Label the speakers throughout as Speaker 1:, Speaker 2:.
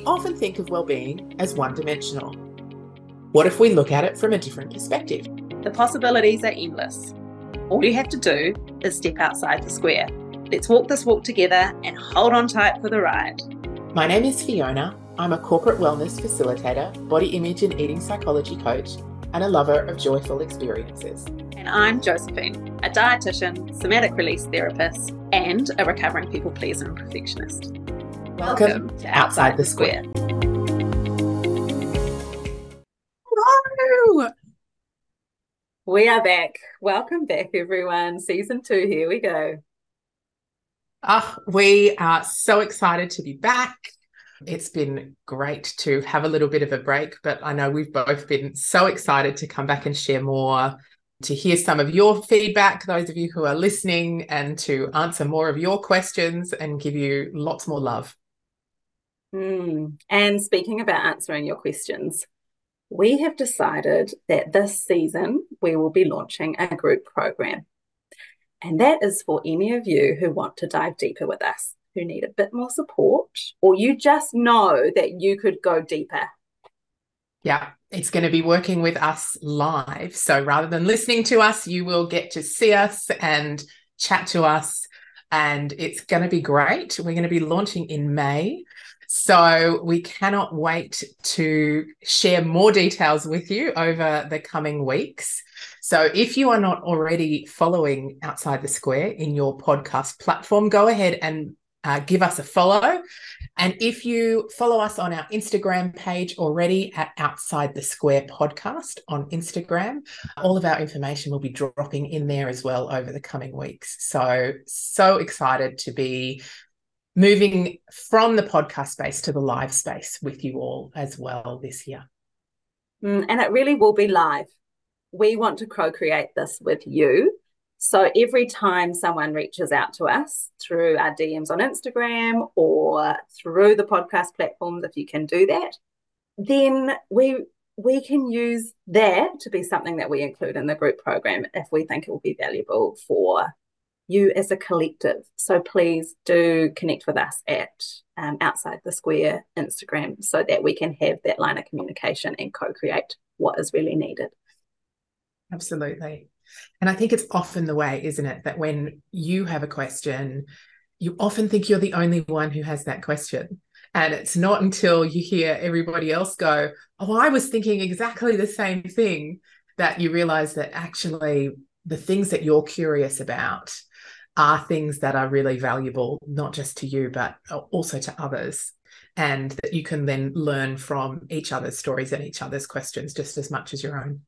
Speaker 1: We often think of well-being as one-dimensional. What if we look at it from a different perspective?
Speaker 2: The possibilities are endless. All you have to do is step outside the square. Let's walk this walk together and hold on tight for the ride.
Speaker 1: My name is Fiona. I'm a corporate wellness facilitator, body image and eating psychology coach, and a lover of joyful experiences.
Speaker 2: And I'm Josephine, a dietitian, somatic release therapist, and a recovering people pleaser and perfectionist.
Speaker 1: Welcome, Welcome to Outside, the Square.
Speaker 2: Hello! We are back. Welcome back, everyone. Season two, here we go.
Speaker 1: Oh, we are so excited to be back. It's been great to have a little bit of a break, but I know we've both been so excited to come back and share more, to hear some of your feedback, those of you who are listening, and to answer more of your questions and give you lots more love.
Speaker 2: Mm. And speaking about answering your questions, we have decided that this season we will be launching a group program. And that is for any of you who want to dive deeper with us, who need a bit more support, or you just know that you could go deeper.
Speaker 1: Yeah, it's going to be working with us live. So rather than listening to us, you will get to see us and chat to us. And it's going to be great. We're going to be launching in May. So we cannot wait to share more details with you over the coming weeks. So if you are not already following Outside the Square in your podcast platform, go ahead and uh, give us a follow. And if you follow us on our Instagram page already at Outside the Square podcast on Instagram, all of our information will be dropping in there as well over the coming weeks. So, so excited to be moving from the podcast space to the live space with you all as well this year.
Speaker 2: Mm, and it really will be live. We want to co create this with you. So every time someone reaches out to us through our DMs on Instagram or through the podcast platforms, if you can do that, then we we can use that to be something that we include in the group program if we think it will be valuable for you as a collective. So please do connect with us at um, Outside the Square Instagram so that we can have that line of communication and co create what is really needed.
Speaker 1: Absolutely. And I think it's often the way, isn't it, that when you have a question, you often think you're the only one who has that question. And it's not until you hear everybody else go, Oh, I was thinking exactly the same thing, that you realize that actually the things that you're curious about are things that are really valuable, not just to you, but also to others. And that you can then learn from each other's stories and each other's questions just as much as your own.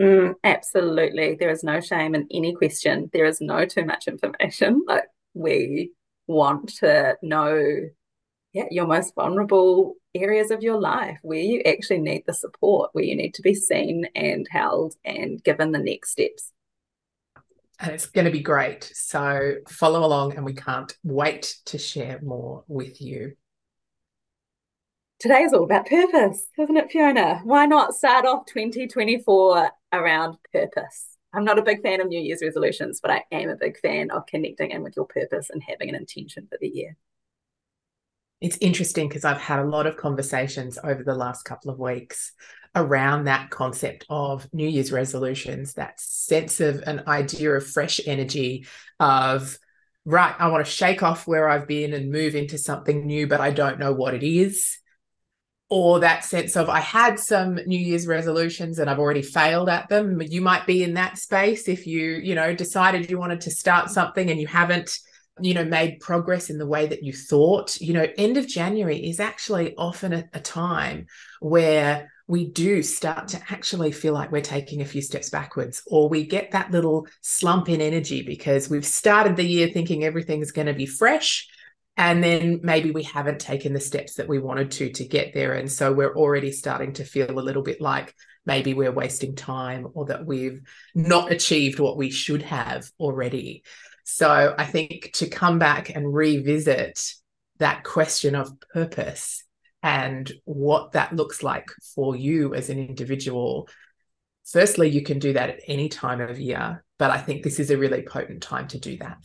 Speaker 2: Mm, absolutely. There is no shame in any question. There is no too much information. Like we want to know yeah, your most vulnerable areas of your life where you actually need the support, where you need to be seen and held and given the next steps
Speaker 1: and it's going to be great. So follow along, and we can't wait to share more with you.
Speaker 2: Today is all about purpose, isn't it, Fiona? Why not start off 2024 around purpose? I'm not a big fan of New Year's resolutions, but I am a big fan of connecting in with your purpose and having an intention for the year.
Speaker 1: It's interesting because I've had a lot of conversations over the last couple of weeks around that concept of New Year's resolutions, that sense of an idea of fresh energy, of, right, I want to shake off where I've been and move into something new, but I don't know what it is. Or that sense of, I had some New Year's resolutions and I've already failed at them. You might be in that space if you, you know, decided you wanted to start something and you haven't you know made progress in the way that you thought you know end of january is actually often a, a, time where we do start to actually feel like we're taking a few steps backwards, or we get that little slump in energy because we've started the year thinking everything's going to be fresh. And then maybe we haven't taken the steps that we wanted to to get there. And so we're already starting to feel a little bit like maybe we're wasting time or that we've not achieved what we should have already. So I think to come back and revisit that question of purpose and what that looks like for you as an individual. Firstly, you can do that at any time of year, but I think this is a really potent time to do that.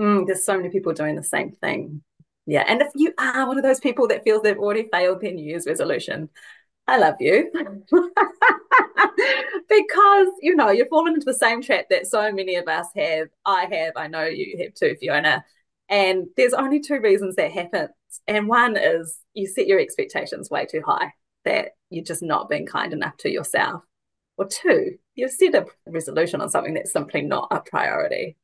Speaker 2: Mm, there's so many people doing the same thing. Yeah. And if you are one of those people that feels they've already failed their New Year's resolution, I love you. because, you know, you've fallen into the same trap that so many of us have. I have, I know you have too, Fiona. And there's only two reasons that happens. And one is you set your expectations way too high, that you're just not being kind enough to yourself. Or two, you've set a resolution on something that's simply not a priority.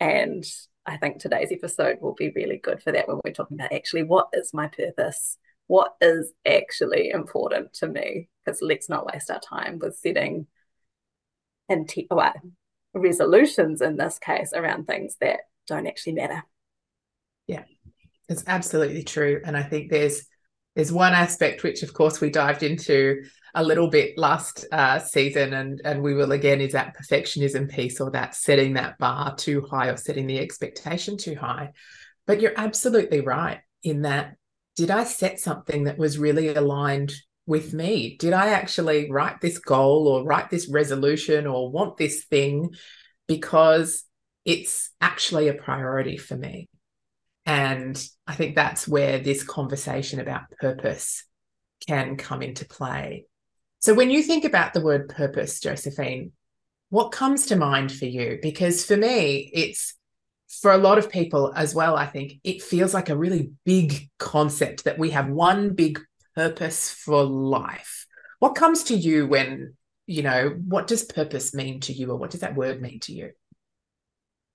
Speaker 2: And I think today's episode will be really good for that when we're talking about actually what is my purpose? What is actually important to me? Because let's not waste our time with setting and well, resolutions in this case around things that don't actually matter.
Speaker 1: Yeah, it's absolutely true. And I think there's there's one aspect which of course we dived into a little bit last uh, season and and we will again is that perfectionism piece or that setting that bar too high or setting the expectation too high but you're absolutely right in that did i set something that was really aligned with me did i actually write this goal or write this resolution or want this thing because it's actually a priority for me and I think that's where this conversation about purpose can come into play. So, when you think about the word purpose, Josephine, what comes to mind for you? Because for me, it's for a lot of people as well, I think it feels like a really big concept that we have one big purpose for life. What comes to you when, you know, what does purpose mean to you or what does that word mean to you?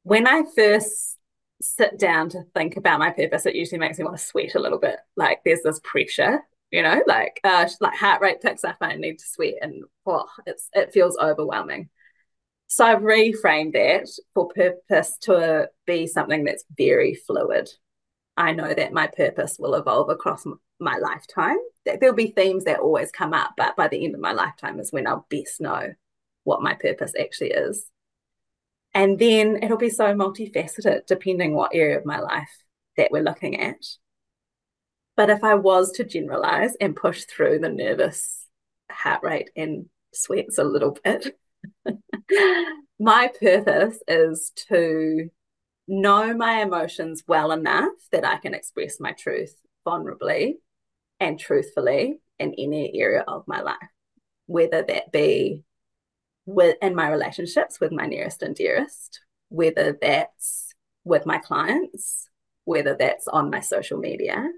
Speaker 2: When I first sit down to think about my purpose, it usually makes me want to sweat a little bit. Like there's this pressure, you know, like uh, like heart rate picks up, I need to sweat, and it's it feels overwhelming. So I've reframed that for purpose to be something that's very fluid. I know that my purpose will evolve across my lifetime. There'll be themes that always come up, but by the end of my lifetime is when I'll best know what my purpose actually is. And then it'll be so multifaceted depending what area of my life that we're looking at. But if I was to generalize and push through the nervous heart rate and sweats a little bit, my purpose is to know my emotions well enough that I can express my truth vulnerably and truthfully in any area of my life, whether that be with in my relationships with my nearest and dearest, whether that's with my clients, whether that's on my social media,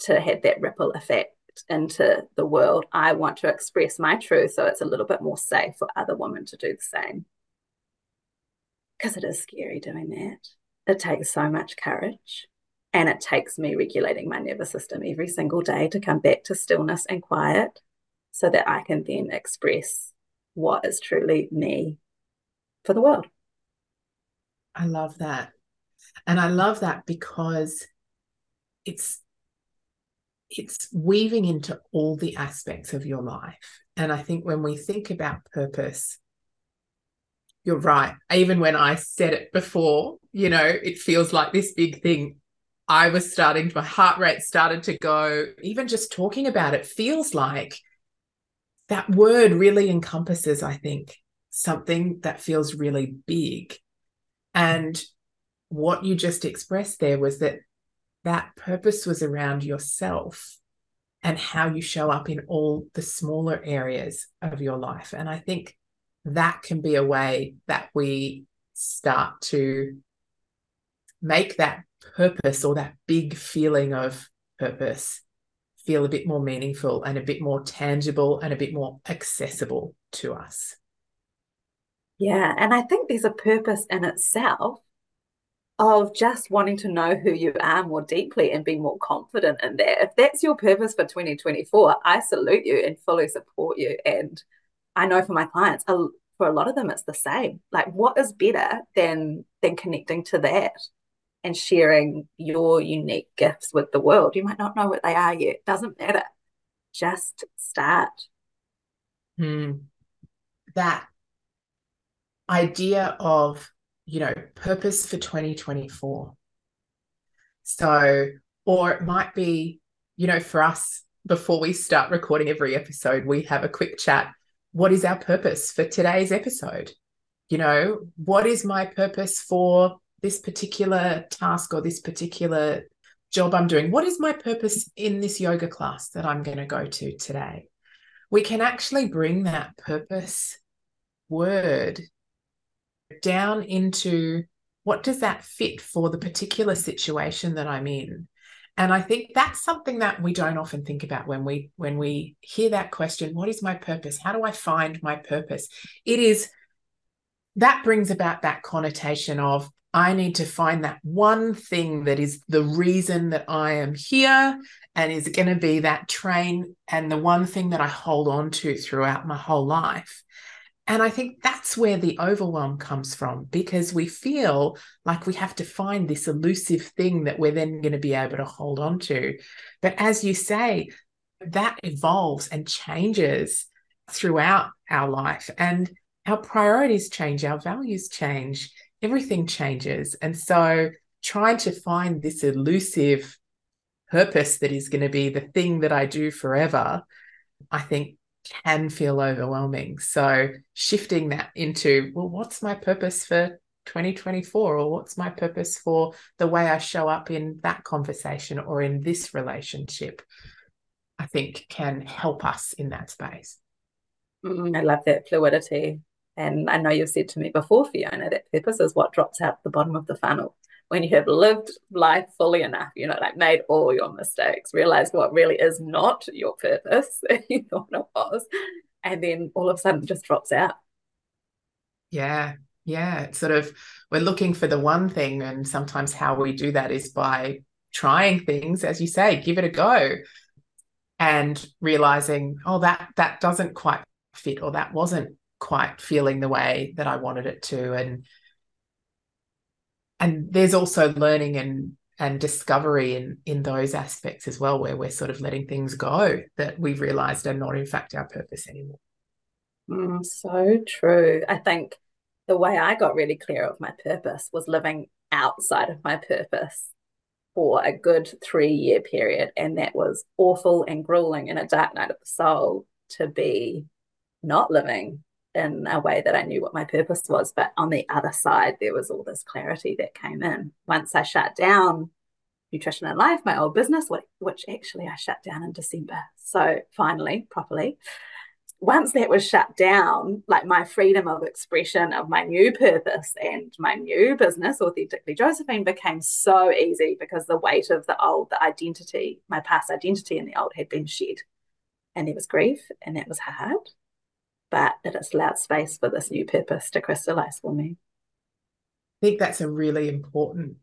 Speaker 2: to have that ripple effect into the world. I want to express my truth so it's a little bit more safe for other women to do the same. Because it is scary doing that. It takes so much courage. And it takes me regulating my nervous system every single day to come back to stillness and quiet so that I can then express what is truly me for the world.
Speaker 1: I love that. And I love that because it's it's weaving into all the aspects of your life. And I think when we think about purpose, you're right. Even when I said it before, you know, it feels like this big thing. I was starting, my heart rate started to go. Even just talking about it feels like that word really encompasses, I think, something that feels really big. And what you just expressed there was that that purpose was around yourself and how you show up in all the smaller areas of your life. And I think that can be a way that we start to make that purpose or that big feeling of purpose feel a bit more meaningful and a bit more tangible and a bit more accessible to us.
Speaker 2: Yeah. And I think there's a purpose in itself of just wanting to know who you are more deeply and be more confident in that. If that's your purpose for 2024, I salute you and fully support you. And I know for my clients, for a lot of them, it's the same. Like, what is better than than connecting to that? and sharing your unique gifts with the world. You might not know what they are yet. Doesn't matter. Just start.
Speaker 1: Hmm. That idea of, you know, purpose for 2024. So, or it might be, you know, for us, before we start recording every episode, we have a quick chat. What is our purpose for today's episode? You know, what is my purpose for this particular task or this particular job I'm doing? What is my purpose in this yoga class that I'm going to go to today? We can actually bring that purpose word down into what does that fit for the particular situation that I'm in? And I think that's something that we don't often think about when we when we hear that question, what is my purpose? How do I find my purpose? It is that brings about that connotation of I need to find that one thing that is the reason that I am here and is going to be that train and the one thing that I hold on to throughout my whole life. And I think that's where the overwhelm comes from because we feel like we have to find this elusive thing that we're then going to be able to hold on to. But as you say, that evolves and changes throughout our life. And our priorities change, our values change, everything changes. And so trying to find this elusive purpose that is going to be the thing that I do forever, I think can feel overwhelming. So shifting that into, well, what's my purpose for 2024 or what's my purpose for the way I show up in that conversation or in this relationship, I think can help us in that space.
Speaker 2: Mm, I love that fluidity. And I know you've said to me before, Fiona, that purpose is what drops out the bottom of the funnel. When you have lived life fully enough, you know, like made all your mistakes, realized what really is not your purpose you thought it was, and then all of a sudden just drops out.
Speaker 1: Yeah. Yeah. It's sort of, we're looking for the one thing. And sometimes how we do that is by trying things, as you say, give it a go and realizing, oh, that that doesn't quite fit or that wasn't quite feeling the way that I wanted it to and and there's also learning and and discovery in in those aspects as well where we're sort of letting things go that we've realized are not in fact our purpose anymore.
Speaker 2: Mm, so true. I think the way i got really clear of my purpose was living outside of my purpose for a good three year period and that was awful and grueling and a dark night of the soul to be not living in a way that I knew what my purpose was. But on the other side, there was all this clarity that came in. Once I shut down Nutrition and Life, my old business, which actually I shut down in December. So finally, properly. Once that was shut down, like my freedom of expression of my new purpose and my new business, Authentically Josephine, became so easy because the weight of the old, the identity, my past identity in the old had been shed. And there was grief and that was hard but that it's allowed space for this new purpose to crystallize for me.
Speaker 1: I think that's a really important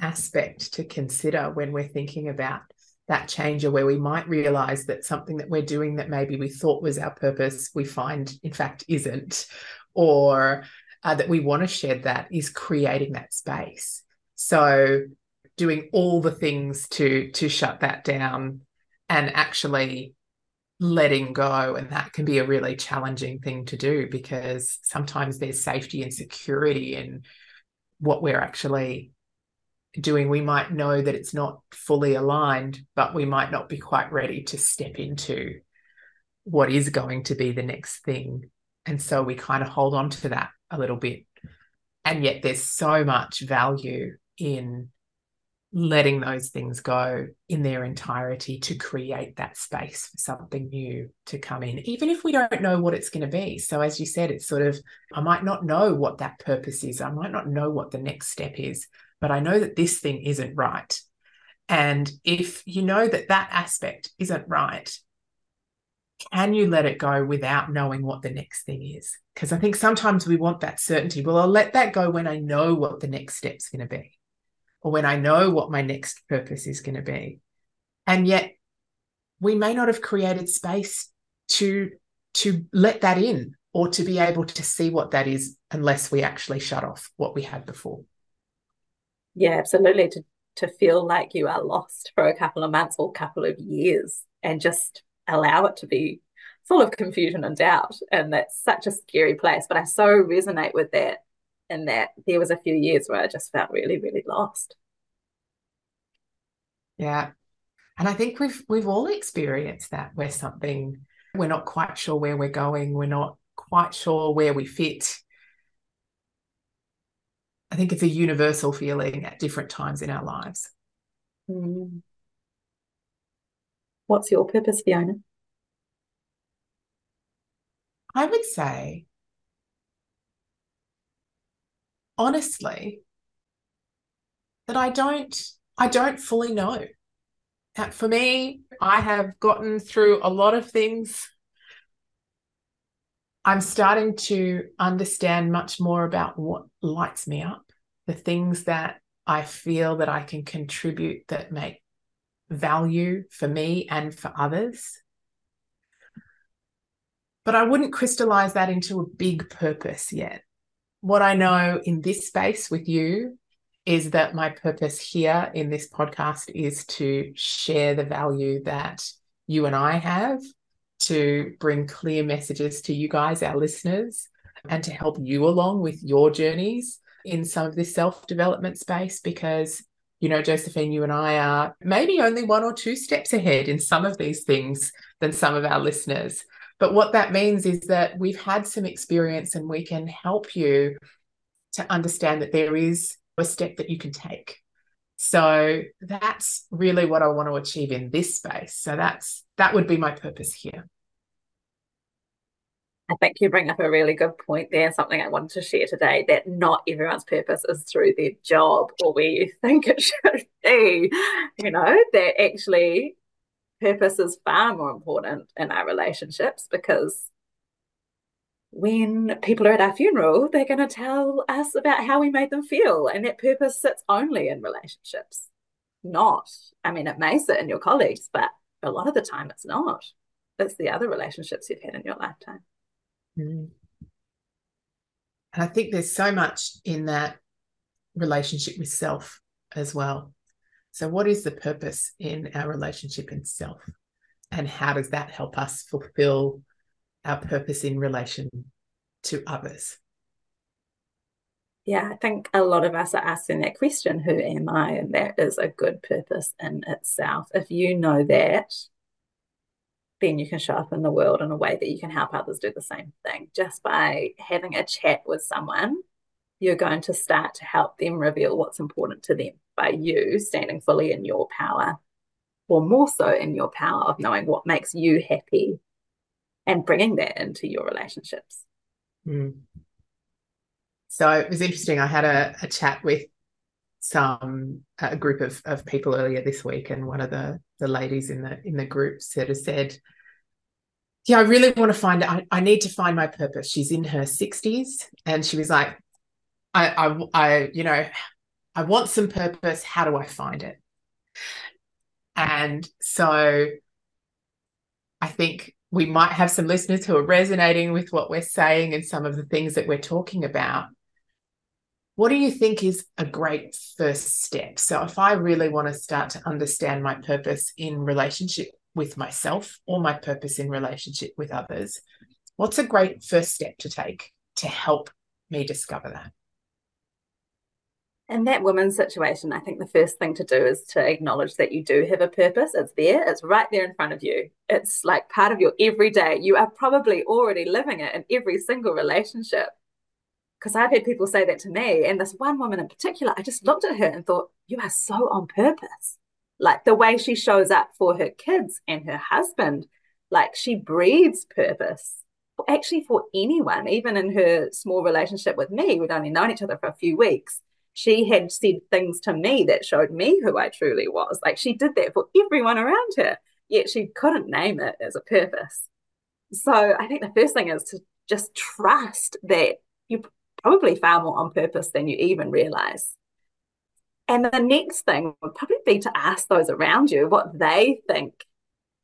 Speaker 1: aspect to consider when we're thinking about that change or where we might realize that something that we're doing that maybe we thought was our purpose, we find in fact isn't, or uh, that we want to shed that is creating that space. So doing all the things to to shut that down and actually letting go and that can be a really challenging thing to do because sometimes there's safety and security in what we're actually doing. We might know that it's not fully aligned but we might not be quite ready to step into what is going to be the next thing. And so we kind of hold on to that a little bit. And yet there's so much value in letting those things go in their entirety to create that space for something new to come in, even if we don't know what it's going to be. So, as you said, it's sort of, I might not know what that purpose is. I might not know what the next step is, but I know that this thing isn't right. And if you know that that aspect isn't right, can you let it go without knowing what the next thing is? Because I think sometimes we want that certainty. Well, I'll let that go when I know what the next step's going to be or when I know what my next purpose is going to be. And yet we may not have created space to to let that in or to be able to see what that is unless we actually shut off what we had before.
Speaker 2: Yeah, absolutely. To to feel like you are lost for a couple of months or couple of years and just allow it to be full of confusion and doubt. And that's such a scary place. But I so resonate with that in that there was a few years where I just felt really, really lost.
Speaker 1: Yeah. And I think we've we've all experienced that where something we're not quite sure where we're going, we're not quite sure where we fit. I think it's a universal feeling at different times in our lives.
Speaker 2: Mm. What's your purpose, Fiona?
Speaker 1: I would say, honestly, that I don't I don't fully know. That for me, I have gotten through a lot of things. I'm starting to understand much more about what lights me up, the things that I feel that I can contribute that make value for me and for others. But I wouldn't crystallize that into a big purpose yet. What I know in this space with you is that my purpose here in this podcast is to share the value that you and I have to bring clear messages to you guys, our listeners, and to help you along with your journeys in some of this self development space because, you know, Josephine, you and I are maybe only one or two steps ahead in some of these things than some of our listeners. But what that means is that we've had some experience and we can help you to understand that there is a step that you can take. So that's really what I want to achieve in this space. So that's that would be my purpose here.
Speaker 2: I think you bring up a really good point there, something I wanted to share today that not everyone's purpose is through their job or where you think it should be. You know, that actually purpose is far more important in our relationships because when people are at our funeral, they're going to tell us about how we made them feel. And that purpose sits only in relationships, not, I mean, it may sit in your colleagues, but a lot of the time it's not. It's the other relationships you've had in your lifetime.
Speaker 1: Mm. And I think there's so much in that relationship with self as well. So, what is the purpose in our relationship in self? And how does that help us fulfill our purpose in relation to others?
Speaker 2: Yeah, I think a lot of us are asking that question who am I? And that is a good purpose in itself. If you know that, then you can show up in the world in a way that you can help others do the same thing. Just by having a chat with someone, you're going to start to help them reveal what's important to them by you standing fully in your power, or more so in your power of knowing what makes you happy and bringing that into your relationships.
Speaker 1: Mm. So it was interesting. I had a, a chat with some a group of, of people earlier this week, and one of the the ladies in the in the group sort of said, "Yeah, I really want to find. I, I need to find my purpose." She's in her sixties, and she was like, I, "I, I, you know, I want some purpose. How do I find it?" And so, I think we might have some listeners who are resonating with what we're saying and some of the things that we're talking about. What do you think is a great first step? So, if I really want to start to understand my purpose in relationship with myself or my purpose in relationship with others, what's a great first step to take to help me discover that?
Speaker 2: In that woman's situation, I think the first thing to do is to acknowledge that you do have a purpose. It's there, it's right there in front of you. It's like part of your everyday. You are probably already living it in every single relationship. Because I've had people say that to me, and this one woman in particular, I just looked at her and thought, You are so on purpose. Like the way she shows up for her kids and her husband, like she breathes purpose. Actually, for anyone, even in her small relationship with me, we'd only known each other for a few weeks she had said things to me that showed me who I truly was. Like she did that for everyone around her, yet she couldn't name it as a purpose. So I think the first thing is to just trust that you're probably far more on purpose than you even realize. And the next thing would probably be to ask those around you what they think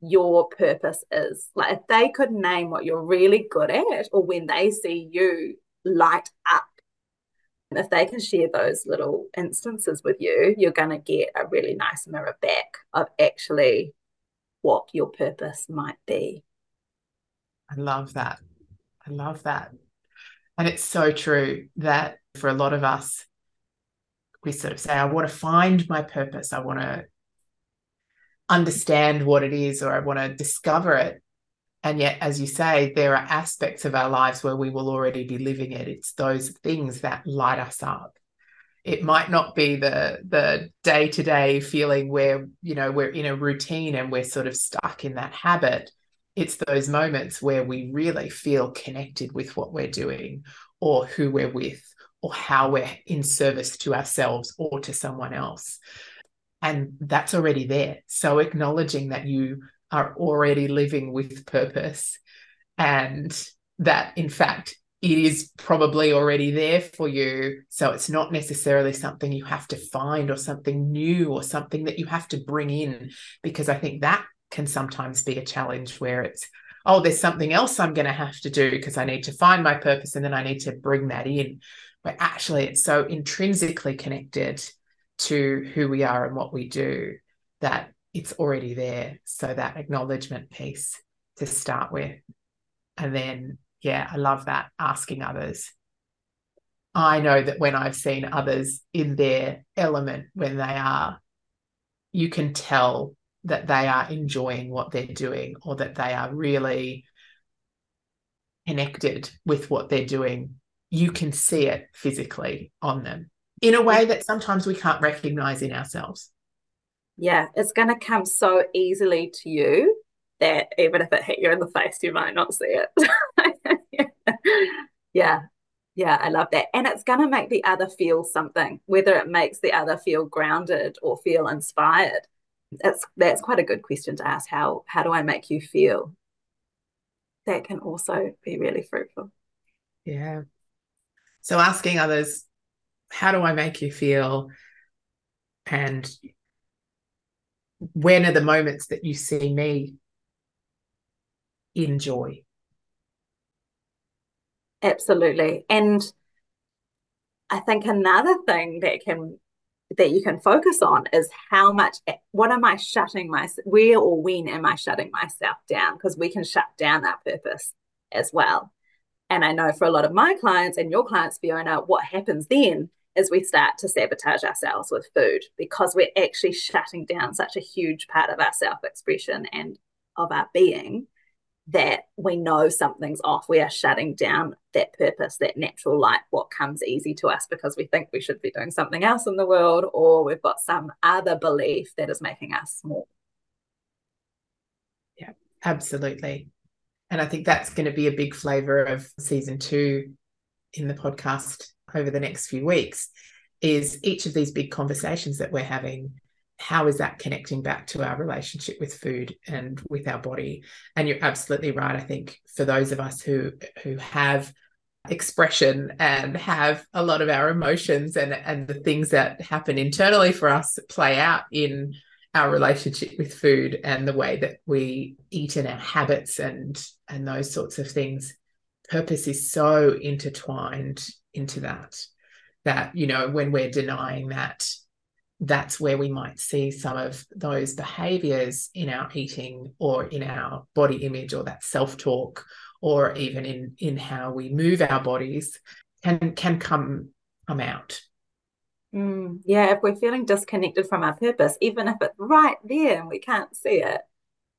Speaker 2: your purpose is. Like if they could name what you're really good at, or when they see you light up if they can share those little instances with you, you're going to get a really nice mirror back of actually what your purpose might be.
Speaker 1: I love that. I love that. And it's so true that for a lot of us, we sort of say, I want to find my purpose. I want to understand what it is, or I want to discover it. And yet, as you say, there are aspects of our lives where we will already be living it. It's those things that light us up. it might not be the the day-to-day feeling where you know we're in a routine and we're sort of stuck in that habit it's those moments where we really feel connected with what we're doing or who we're with or how we're in service to ourselves or to someone else and that's already there so acknowledging that you are already living with purpose and that in fact it is probably already there for you. So it's not necessarily something you have to find or something new or something that you have to bring in, because I think that can sometimes be a challenge where it's, oh, there's something else I'm going to have to do because I need to find my purpose and then I need to bring that in. But actually, it's so intrinsically connected to who we are and what we do that it's already there. So that acknowledgement piece to start with. And then yeah, I love that asking others. I know that when I've seen others in their element, when they are, you can tell that they are enjoying what they're doing or that they are really connected with what they're doing. You can see it physically on them in a way that sometimes we can't recognize in ourselves.
Speaker 2: Yeah, it's going to come so easily to you that even if it hit you in the face, you might not see it. yeah. Yeah, I love that. And it's going to make the other feel something, whether it makes the other feel grounded or feel inspired. That's that's quite a good question to ask. How how do I make you feel? That can also be really fruitful.
Speaker 1: Yeah. So asking others, how do I make you feel? And when are the moments that you see me in joy?
Speaker 2: Absolutely. And I think another thing that can that you can focus on is how much what am I shutting my where or when am I shutting myself down? Because we can shut down our purpose as well. And I know for a lot of my clients and your clients, Fiona, what happens then is we start to sabotage ourselves with food because we're actually shutting down such a huge part of our self-expression and of our being that we know something's off. We are shutting down that purpose, that natural light, what comes easy to us because we think we should be doing something else in the world, or we've got some other belief that is making us small.
Speaker 1: Yeah, absolutely. And I think that's going to be a big flavor of season two in the podcast over the next few weeks is each of these big conversations that we're having how is that connecting back to our relationship with food and with our body? And you're absolutely right. I think for those of us who who have expression and have a lot of our emotions and and the things that happen internally for us play out in our relationship with food and the way that we eat and our habits and and those sorts of things purpose is so intertwined into that that you know when we're denying that that's where we might see some of those behaviors in our eating or in our body image or that self-talk or even in in how we move our bodies can can come come out.
Speaker 2: Mm, yeah if we're feeling disconnected from our purpose even if it's right there and we can't see it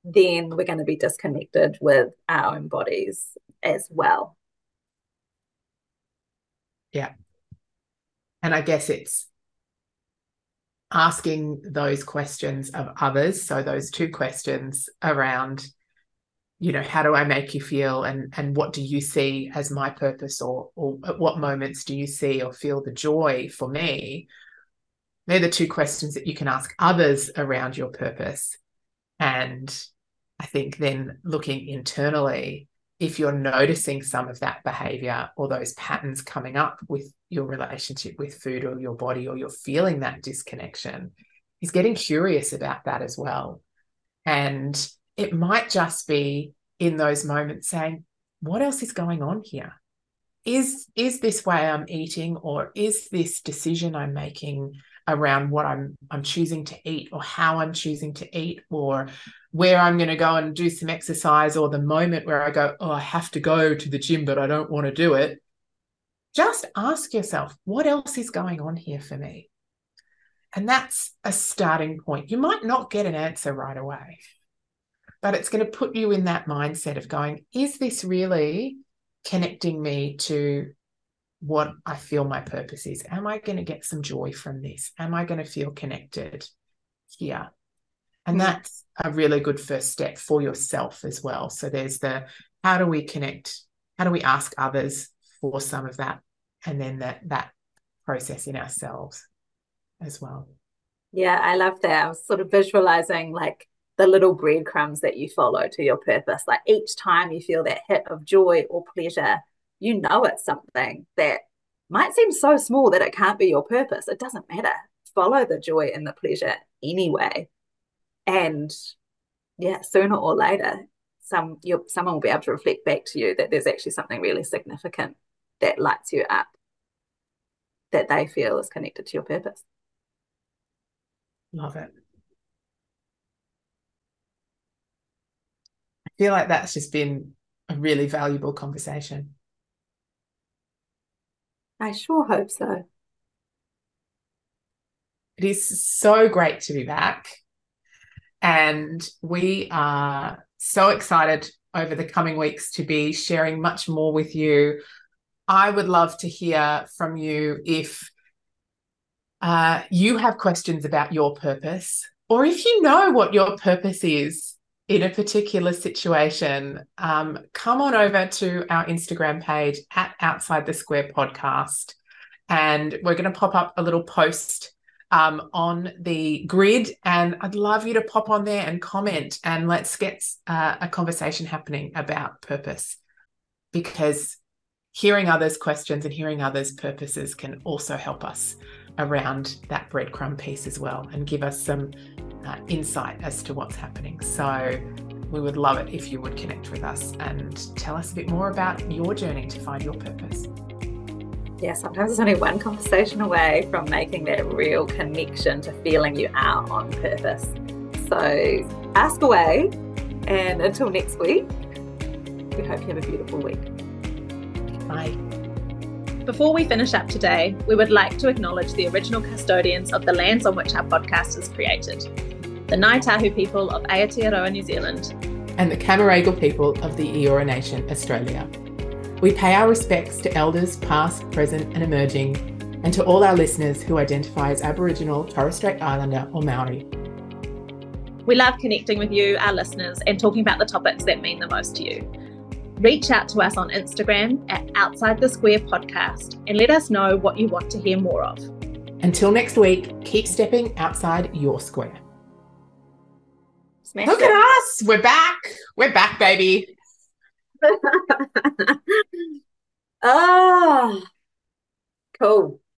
Speaker 2: then we're going to be disconnected with our own bodies as well
Speaker 1: yeah. And i guess it's asking those questions of others. So those two questions around you know how do i make you feel? And and what do you see as my purpose or or at what moments do you see or feel the joy for me? They're the two questions that you can ask others around your purpose. And i think then looking internally if you're noticing some of that behavior or those patterns coming up with your relationship with food or your body, or you're feeling that disconnection, is getting curious about that as well. And it might just be in those moments saying, what else is going on here? Is, is this way I'm eating, or is this decision I'm making around what I'm I'm choosing to eat or how I'm choosing to eat or where I'm going to go and do some exercise or the moment where I go, oh, I have to go to the gym, but I don't want to do it. Just ask yourself, what else is going on here for me? And that's a starting point. You might not get an answer right away, but it's going to put you in that mindset of going, is this really connecting me to what I feel my purpose is. Am I going to get some joy from this? Am I going to feel connected here? And mm-hmm. that's a really good first step for yourself as well. So there's the how do we connect? How do we ask others for some of that? And then that that process in ourselves as well.
Speaker 2: Yeah, I love that. I was sort of visualizing like the little breadcrumbs that you follow to your purpose. Like each time you feel that hit of joy or pleasure, you know it's something that might seem so small that it can't be your purpose. It doesn't matter. Follow the joy and the pleasure anyway. And yeah, sooner or later, some you someone will be able to reflect back to you that there's actually something really significant that lights you up that they feel is connected to your purpose.
Speaker 1: Love it. I feel like that's just been a really valuable conversation.
Speaker 2: I sure hope so.
Speaker 1: It is so great to be back. And we are so excited over the coming weeks to be sharing much more with you. I would love to hear from you if uh, you have questions about your purpose, or if you know what your purpose is in a particular situation, um, come on over to our Instagram page at Outside the Square Podcast. And we're going to pop up a little post um, on the grid. And I'd love you to pop on there and comment and let's get uh, a conversation happening about purpose because hearing others' questions and hearing others' purposes can also help us around that breadcrumb piece as well and give us some uh, insight as to what's happening. So we would love it if you would connect with us and tell us a bit more about your journey to find your purpose
Speaker 2: yeah, sometimes it's only one conversation away from making that real connection to feeling you are on purpose. So ask away. And until next week, we hope you have a beautiful week.
Speaker 1: Bye.
Speaker 3: Before we finish up today, we would like to acknowledge the original custodians of the lands on which our podcast is created the Ngāi Tahu people of Aotearoa, New Zealand,
Speaker 1: and the Cammeraygal people of the Eora Nation, Australia. We pay our respects to elders past, present, and emerging, and to all our listeners who identify as Aboriginal, Torres Strait Islander, or Maori.
Speaker 3: We love connecting with you, our listeners, and talking about the topics that mean the most to you. Reach out to us on Instagram at Outside the Square Podcast and let us know what you want to hear more of.
Speaker 1: Until next week, keep stepping outside your square.
Speaker 2: Smash
Speaker 1: Look
Speaker 2: it.
Speaker 1: at us. We're back. We're back, baby.
Speaker 2: Oh, cool.